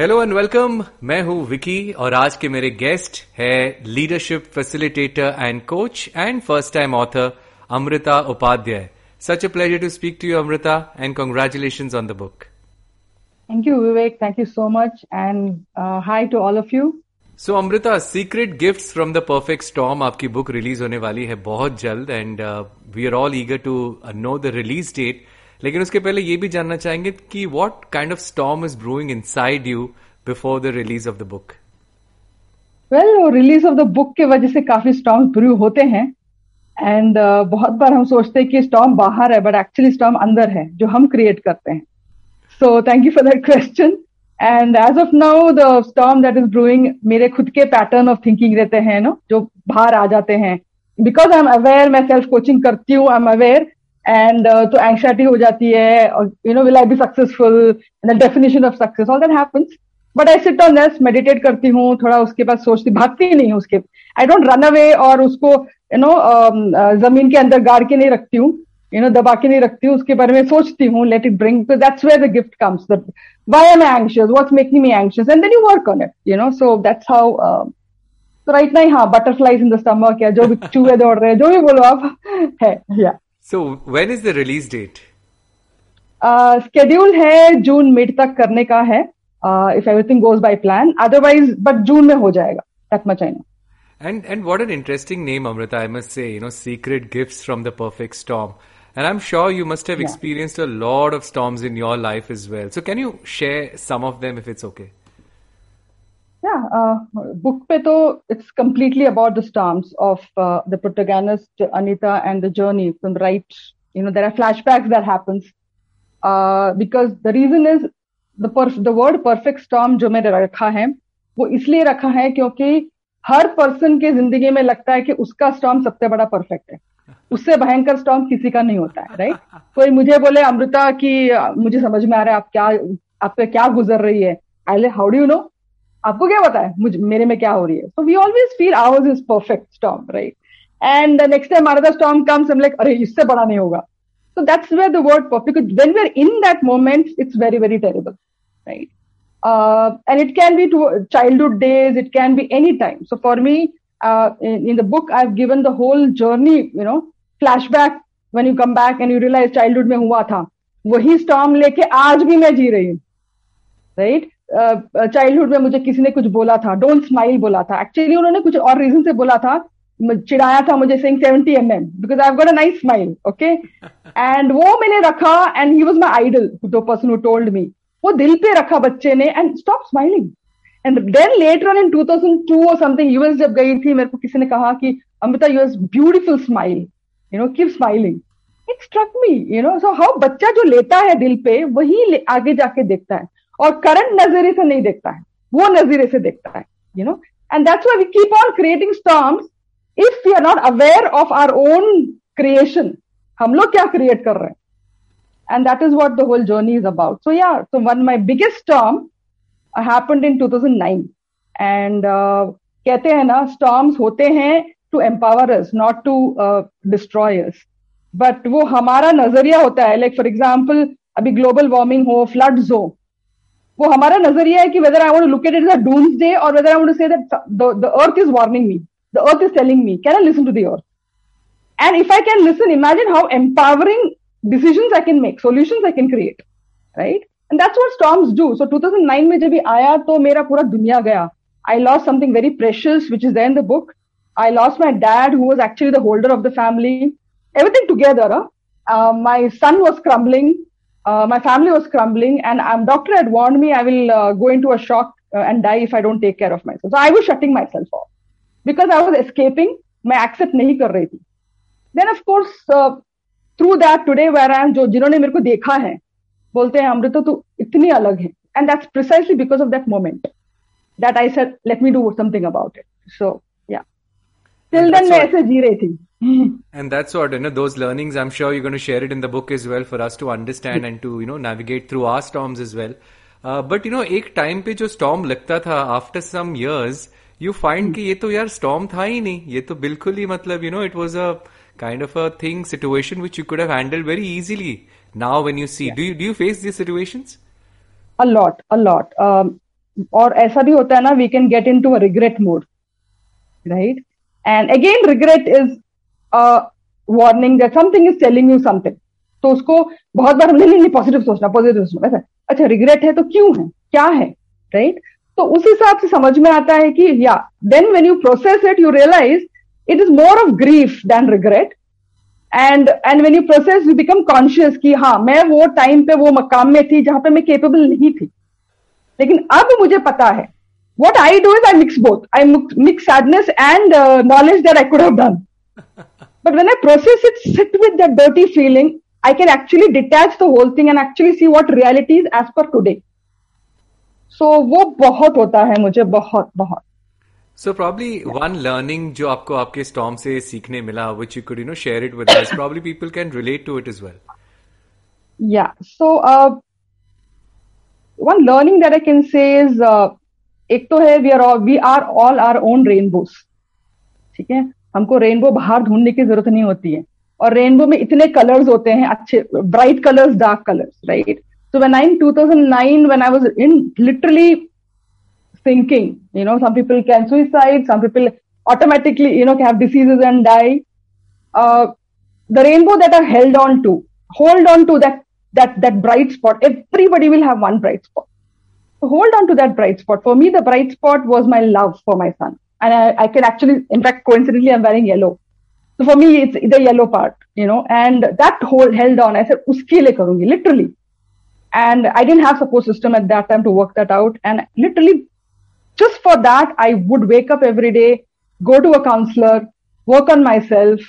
Hello and welcome मैं हूँ विकी और आज के मेरे गेस्ट है leadership facilitator and coach and first time author Amrita Upadhyay such a pleasure to speak to you Amrita and congratulation on the book thank you Vivek thank you so much and hi to all of you so Amrita secret gift from the perfect storm आपकी book release होने वाली है बहुत जल्द and we are all eager to know the release date लेकिन उसके पहले ये भी जानना चाहेंगे कि what kind of storm is brewing inside you before the release of the book well release of the book के वजह से काफ़ी स्टॉर्म ब्रू होते हैं। एंड uh, बहुत बार हम सोचते हैं कि स्टॉर्म बाहर है बट एक्चुअली स्टॉम अंदर है जो हम क्रिएट करते हैं। So thank you for that question and as of now the storm that is brewing मेरे खुद के पैटर्न ऑफ़ थिंकिंग रहते हैं नो जो बाहर आ जाते हैं। बिकॉज़ आई एम अवेयर मैं सेल्फ कोचिंग करती हूँ आई एम अवेयर एंड तो एंगजाइटी हो जाती है you know will I be successful the definition of success all that happens but I sit on this meditate करती हूँ, थोड़ा उसके बाद सोचती, भागती नहीं हूँ उसके। आई डोंट रन अवे और उसको यू नो ज़मीन के अंदर गाड़ के नहीं रखती हूँ यू नो दबा के नहीं रखती हूँ, उसके बारे में सोचती हूँ let it bring that's where the gift comes why am I anxious what's making me anxious and then you work on it you know so that's how तो राइट ना हाँ बटरफ्लाइज इन द स्टमक या जो भी चूहे दौड़ रहे हैं, जो भी बोलो आप, है, या। So when is the release date schedule है जून मिड तक करने का है if everything goes by plan otherwise but June में हो जाएगा that much I know And and what an interesting name, Amrita. I must say, you know, secret gifts from the perfect storm. And I'm sure you must have Yeah. experienced a lot of storms in your life as well. So can you share some of them if it's okay? Yeah, uh, book pe to it's completely about the storms of uh, the protagonist Anita and the journey from right. You know, there are flashbacks that happens uh, because the reason is the perf- the word perfect storm जो मैंने रखा है वो इसलिए रखा है क्योंकि हर person के ज़िंदगी में लगता है कि उसका स्टॉर्म सबसे बड़ा परफेक्ट है उससे भयंकर स्टॉर्म किसी का नहीं होता है राइट कोई मुझे बोले अमृता की मुझे समझ में आ रहा है आप क्या आप पे क्या गुजर रही है आई ले हाउ डू यू नो आपको क्या पता है? मुझे, मेरे में क्या हो रही है? So we always feel ours is perfect storm right and the next time हमारा स्टॉम कम्स हम लाइक अरे, इससे बड़ा नहीं होगा. So that's where the word perfect when we in that moment it's very very terrible right and it can be to childhood days it can be any time so for me in the book I given the whole journey you know flash back when you come back and you realise childhood में हुआ था, वही storm लेके आज भी मैं जी रही हूँ राइट right? चाइल्डहुड में मुझे किसी ने कुछ बोला था डोंट स्माइल बोला था। एक्चुअली उन्होंने कुछ और रीजन से बोला था चिढ़ाया था मुझे saying 70 M M because I got a nice smile okay and वो मैंने रखा and he was my idol the person who told me वो दिल पे रखा बच्चे ने and stop smiling and then later on in 2002 और समथिंग यूएस जब गई थी मेरे को किसी ने कहा कि Amrita you beautiful smile you know keep smiling it struck me you know so how बच्चा जो लेता है दिल पे वही आगे जाके देखता है। और करंट नज़रिए से नहीं देखता है, वो नज़रिए से देखता है you know and that's we keep on creating storms if we are not aware of our own creation हम लोग क्या क्रिएट कर रहे हैं? And that is what the whole journey is about so yeah so one my biggest storm happened in two thousand nine and कहते हैं ना storms होते हैं to empower not to destroy but वो हमारा नज़रिया होता है लाइक फॉर एग्ज़ाम्पल अभी ग्लोबल वार्मिंग हो फ्लड्स हो वो हमारा नजरिया है कि whether I want to look at it as a doomsday or whether I want to say that the, the earth is warning me the earth is telling me can I listen to the earth and if I can listen, imagine how empowering decisions I can make, solutions I can create, right? And that's what storms do. So 2009 में जब ये आया तो मेरा पूरा दुनिया गया. I lost something very precious, which is there in the book. I lost my dad, who was actually the holder of the family. Everything together. Huh? Uh, my son was crumbling. Uh, my family was crumbling, and um, doctor had warned me I will uh, go into a shock uh, and die if I don't take care of myself. So I was shutting myself off because I was escaping. मैं accept नहीं कर रही थी. Then of course through that today where I am जो जिन्होंने मेरे को देखा है बोलते हैं अमृता तू इतनी अलग है and that's precisely because of that moment that I said let me do something about it so या till then मैं ऐसे जी रही थी And that's what, you know, those learnings, I'm sure you're going to share it in the book as well for us to understand and to, you know, navigate through our storms as well. Uh, but, you know, एक time पे जो storm लगता था, after some years, you find कि ये तो यार storm था ही नहीं. ये तो बिल्कुल ही मतलब, you know, it was a kind of a thing, situation which you could have handled very easily. Now when you see, do you, do you face these situations? a lot a lot um, और ऐसा भी होता है ना we can get into a regret mode right and again regret is warning that something is telling you something तो उसको बहुत बार नहीं नहीं पॉजिटिव सोचना पॉजिटिव सोचना वैसा अच्छा रिग्रेट है तो क्यों है? क्या है? Right right? तो उस हिसाब से समझ में आता है कि या then when you process it you realise it is more of grief than regret and and when you process you become conscious कि हाँ मैं वो टाइम पे, वो मकाम में थी जहाँ पे मैं केपेबल नहीं थी। लेकिन अब मुझे पता है what I do is I mix both. I mix sadness and uh, knowledge that I could have done. but when I process it, sit with that dirty feeling, I can actually detach the whole thing and actually see what reality is as per today. So वो बहुत होता है मुझे बहुत बहुत So probably one learning जो आपको आपके storm से सीखने मिला, which you could you know share it with us. Probably people can relate to it as well. Yeah. So uh, one learning that I can say is uh, एक तो है we are all we are all our own rainbows ठीक है? हमको rainbow बाहर ढूँढने की ज़रूरत नहीं होती है। और रेनबो में इतने कलर्स होते हैं, अच्छे bright colours dark colours right so when I two thousand nine when I was in literally thinking you know some people can suicide some people automatically you know cave diseases and die the rainbow that are held on to hold on to that that that bright spot everybody will have one bright spot hold on to that bright spot. For me, the bright spot was my love for my son. And I, I can actually, in fact, coincidentally, I'm wearing yellow. So for me, it's the yellow part, you know, and that hold held on. I said, uske liye karungi, literally. And I didn't have support system at that time to work that out. And literally, just for that, I would wake up every day, go to a counselor, work on myself,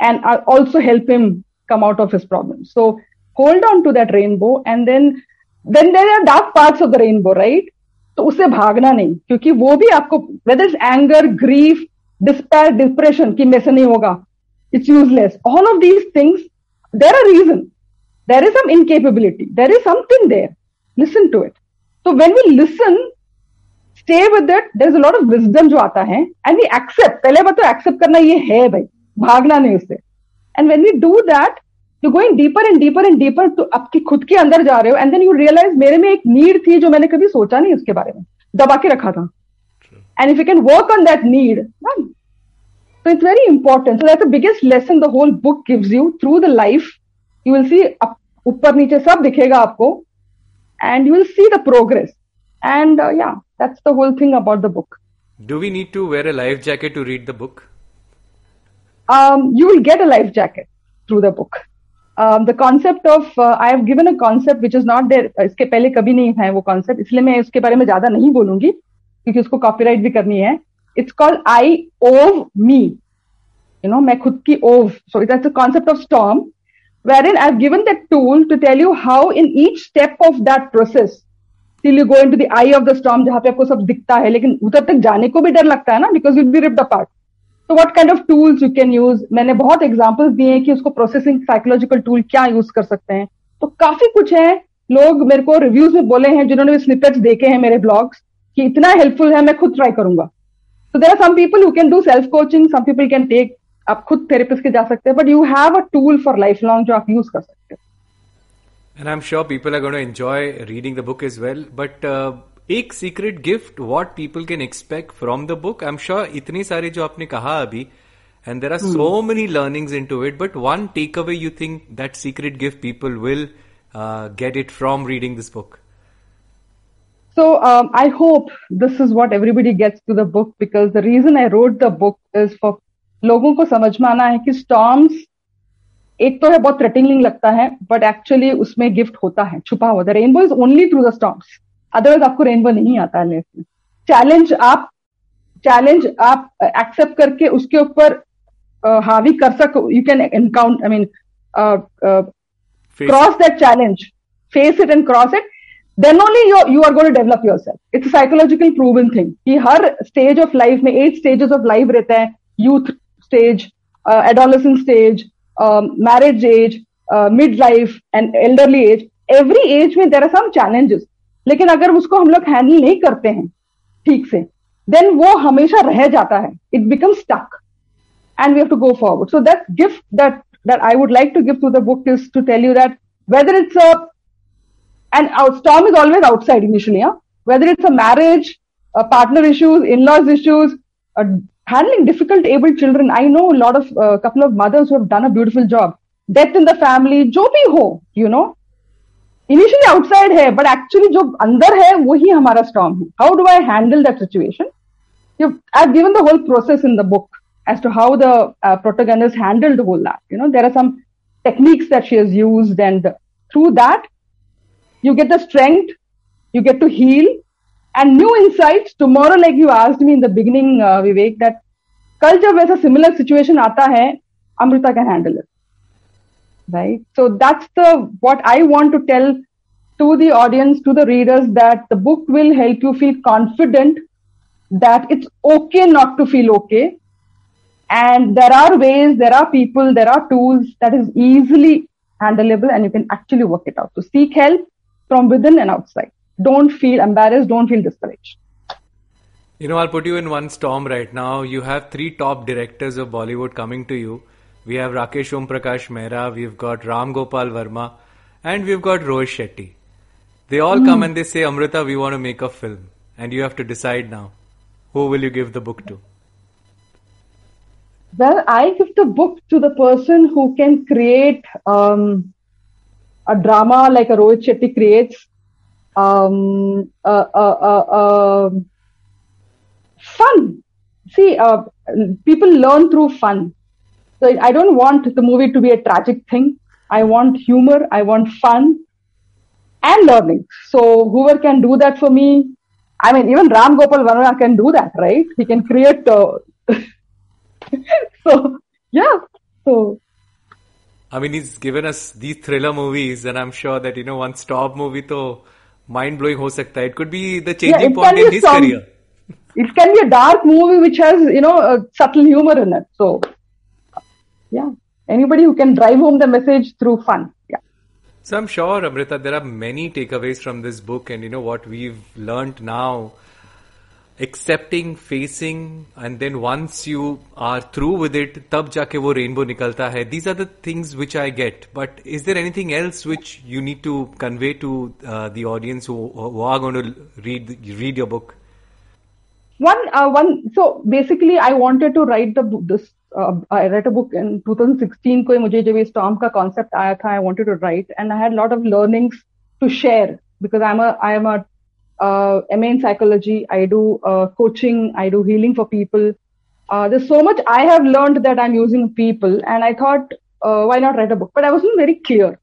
and I also help him come out of his problems. So hold on to that rainbow and then then there are dark parts of the rainbow right तो उससे भागना नहीं, क्योंकि वो भी आपको whether anger grief despair depression की में से नहीं होगा it's useless all of these things there are reason there is some incapability there is something there listen to it तो when we listen stay with it there is a lot of wisdom जो आता है and we accept पहले बात तो accept करना ये है भाई, भागना नहीं उससे. And when we do that you going deeper and deeper and deeper तो आपके खुद के अंदर जा रहे हो एंड देन यू रियलाइज़ मेरे में एक नीड थी जो मैंने कभी सोचा नहीं उसके बारे में। दबा के रखा था। And if you can work on that need तो it's very important that the biggest lesson the whole book gives you through the life you will see ऊपर नीचे सब दिखेगा आपको। And you will see the progress and yeah that's the whole thing about the book do we need to wear a life jacket to read the book you will get a life jacket through the book the concept of I have given a concept which is not there इसके पहले कभी नहीं है वो concept इसलिए मैं उसके बारे में ज़्यादा नहीं बोलूँगी, क्योंकि उसको कॉपीराइट भी करनी है। It's called I owe me you know मैं खुद की ओव so it's a concept of storm wherein I've given that tool to tell you how in each step of that process, till you go into the eye of the storm, जहाँ पे आपको सब दिखता है, लेकिन उधर तक जाने को भी डर लगता है ना because will be ripped apart तो what kind of tools you can use मैंने बहुत एग्जांपल्स दिए हैं कि उसको प्रोसेसिंग साइकोलॉजिकल टूल क्या यूज़ कर सकते हैं। तो काफ़ी कुछ है। लोग मेरे को रिव्यूज़ में बोले हैं जिन्होंने स्निपेट्स देखे हैं मेरे ब्लॉग्स कि इतना हेल्पफुल है मैं खुद ट्राई करूँगा। तो there are some people who can do self coaching some people can take आप खुद थेरेपिस्ट के जा सकते हैं but you have a tool for life long जो आप यूज़ कर सकते हैं। And I'm sure people are going to enjoy reading the book as well. But uh, एक secret gift what people can expect from the book I am sure इतनी सारी जो आपने कहा अभी and there are so many learnings into it but one take away you think that secret gift people will get it from reading this book So um, I hope this is what everybody gets to the book because the reason I wrote the book is for लोगों को समझ में आना है कि storms एक तो है बहुत थ्रेटिंग लगता है बट एक्चुअली उसमें गिफ्ट होता है छुपा हुआ। The rainbow is only through the storms otherwise आपको रेनबो नहीं आता है में। चैलेंज आप चैलेंज आप एक्सेप्ट करके उसके ऊपर हावी कर सको you can encounter I mean cross that challenge face it and cross it then only you are going to develop yourself it's psychological proven thing कि हर स्टेज ऑफ़ लाइफ में एट स्टेजेस ऑफ़ लाइफ रहता है youth stage adolescent stage marriage age mid life and elderly age every age में there are some challenges लेकिन अगर उसको हम लोग हैंडल नहीं करते हैं ठीक से देन वो हमेशा रह जाता है। It become stuck and we have to go forward so that gift that that I would like to give to the book is to tell you that whether it's a and storm is always outside initially whether it's a marriage partner issues in laws issues handling difficult abled children I know lot of couple of mothers done a beautiful job death in the family जो भी हो you know? Initially outside है but actually जो अंदर है वो ही हमारा स्ट्रॉन्ग है। How do I handle that situation you I given the whole process in the book as to how the protagonist handle the whole that you know there are some techniques that she is use and through that you get the strength you get to heal and new insight tomorrow like you आज me in the beginning Vivek that कल जब वैसा similar situation आता है Amrita can handle it Right? So that's the, what I want to tell to the audience, to the readers, that the book will help you feel confident that it's okay not to feel okay. And there are ways, there are people, there are tools that is easily handleable and you can actually work it out. So seek help from within and outside. Don't feel embarrassed, don't feel discouraged. You know, I'll put you in one storm right now. You have three top directors of Bollywood coming to you. We have Rakesh Om Prakash Mehra, we've got Ram Gopal Verma, and we've got Rohit Shetty. They all mm. come and they say, Amrita, we want to make a film. And you have to decide now. Who will you give the book to? Well, I give the book to the person who can create um, a drama like a Rohit Shetty creates, um, uh, uh, uh, fun. See, uh, people learn through fun. So I don't want the movie to be a tragic thing. I want humor. I want fun and learning. So whoever can do that for me, I mean, even Ram Gopal Varma can do that, right? He can create. Uh, so yeah. So I mean, he's given us these thriller movies, and I'm sure that you know one stop movie to mind blowing ho sakta. It could be the changing yeah, point in his some, career. It can be a dark movie which has you know a subtle humor in it. So yeah, anybody who can drive home the message through fun. Yeah. So I'm sure, Amrita, there are many takeaways from this book, and you know what we've learned now accepting, facing, and then once you are through with it, tab jaake wo rainbow nikalta hai. These are the things which I get. But is there anything else which you need to convey to uh, the audience who, who, are going to read read your book? One, uh, one. So basically, I wanted to write the book. This uh, I read a book in 2016 को मुझे जब ये storm का concept आया था I wanted to write and I had a lot of learnings to share because I'm a I am a uh, MA in psychology. I do uh, coaching. I do healing for people. Uh, there's so much I have learned that I'm using people, and I thought, uh, why not write a book? But I wasn't very clear.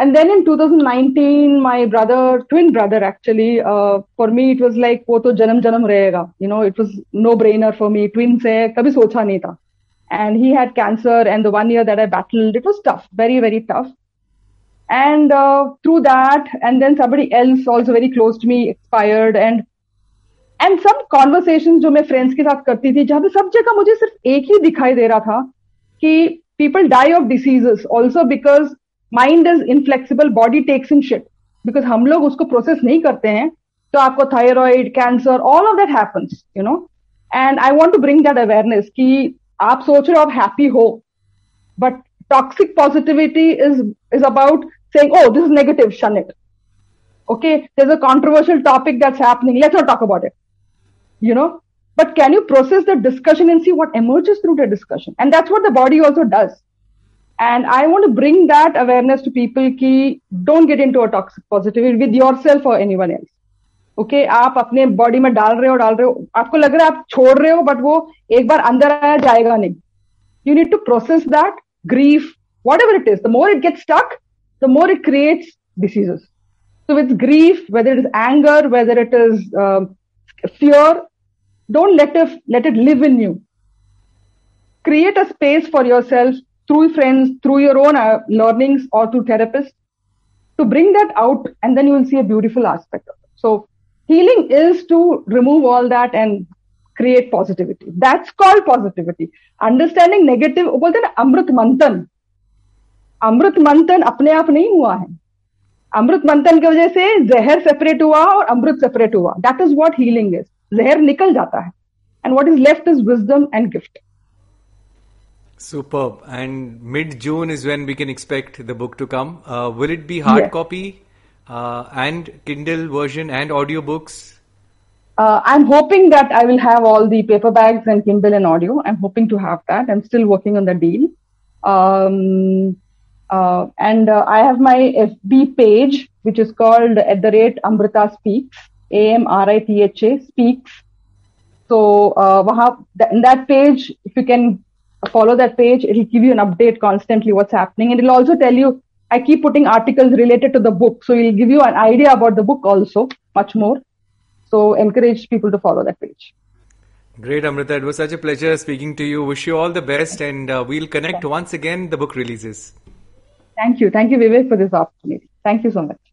And then in 2019, my brother, twin brother, actually, uh, for me, it was like, wo to janam janam rahega. You know, it was no brainer for me. Twins hai, kabhi socha nahi tha. And he had cancer, and the one year that I battled, it was tough, very, very tough and uh, through that and then somebody else also very close to me expired and and some conversations जो मैं friends के साथ करती थी जहाँ पे सब जगह मुझे सिर्फ एक ही दिखाई दे रहा था कि people die of diseases also because mind is inflexible body takes in shit because हम लोग उसको process नहीं करते हैं तो आपको thyroid cancer all of that happens you know and I want to bring that awareness कि आप सोच रहे हो आप happy हो but toxic positivity is is about saying, oh, this is negative, shun it. Okay, there's a controversial topic that's happening. Let's not talk about it. You know, but can you process the discussion and see what emerges through the discussion? And that's what the body also does. And I want to bring that awareness to people ki don't get into a toxic positivity with yourself or anyone else. Okay okay, आप अपने body में डाल रहे हो डाल रहे हो आपको लग रहा है आप छोड़ रहे हो बट वो एक बार अंदर आया जाएगा नहीं you need to process that grief whatever it is the more it get stuck the more it creates diseases. So with grief, whether it is anger, whether it is uh, fear, don't let it, let it live in you. Create a space for yourself through friends, through your own uh, learnings or through therapists to bring that out and then you will see a beautiful aspect of it. So healing is to remove all that and create positivity. That's called positivity. Understanding negative, बोलते हैं amrit mantan. अमृत मंथन अपने आप नहीं हुआ है अमृत मंथन की वजह से जहर सेपरेट हुआ और अमृत सेपरेट हुआ that is what healing is जहर निकल जाता है and what is left is wisdom and gift Superb. And mid June is when we can expect the book to come. Uh, will it be hard yes. copy uh, and Kindle version and audiobooks? Uh, I'm hoping that I will have all the paperbacks and Kindle and audio. I'm hoping to have that. I'm still working on the deal. Um, uh, and uh, I have my FB page, which is called at the rate Amrita Speaks, A M R I T H A Speaks. So, uh, in that page, if you can follow that page, it'll give you an update constantly what's happening. And it'll also tell you, I keep putting articles related to the book. So, it'll give you an idea about the book also, much more. So, encourage people to follow that page. Great, Amrita. It was such a pleasure speaking to you. Wish you all the best, and uh, we'll connect once again the book releases. Thank you. Thank you, Vivek, for this opportunity. Thank you so much.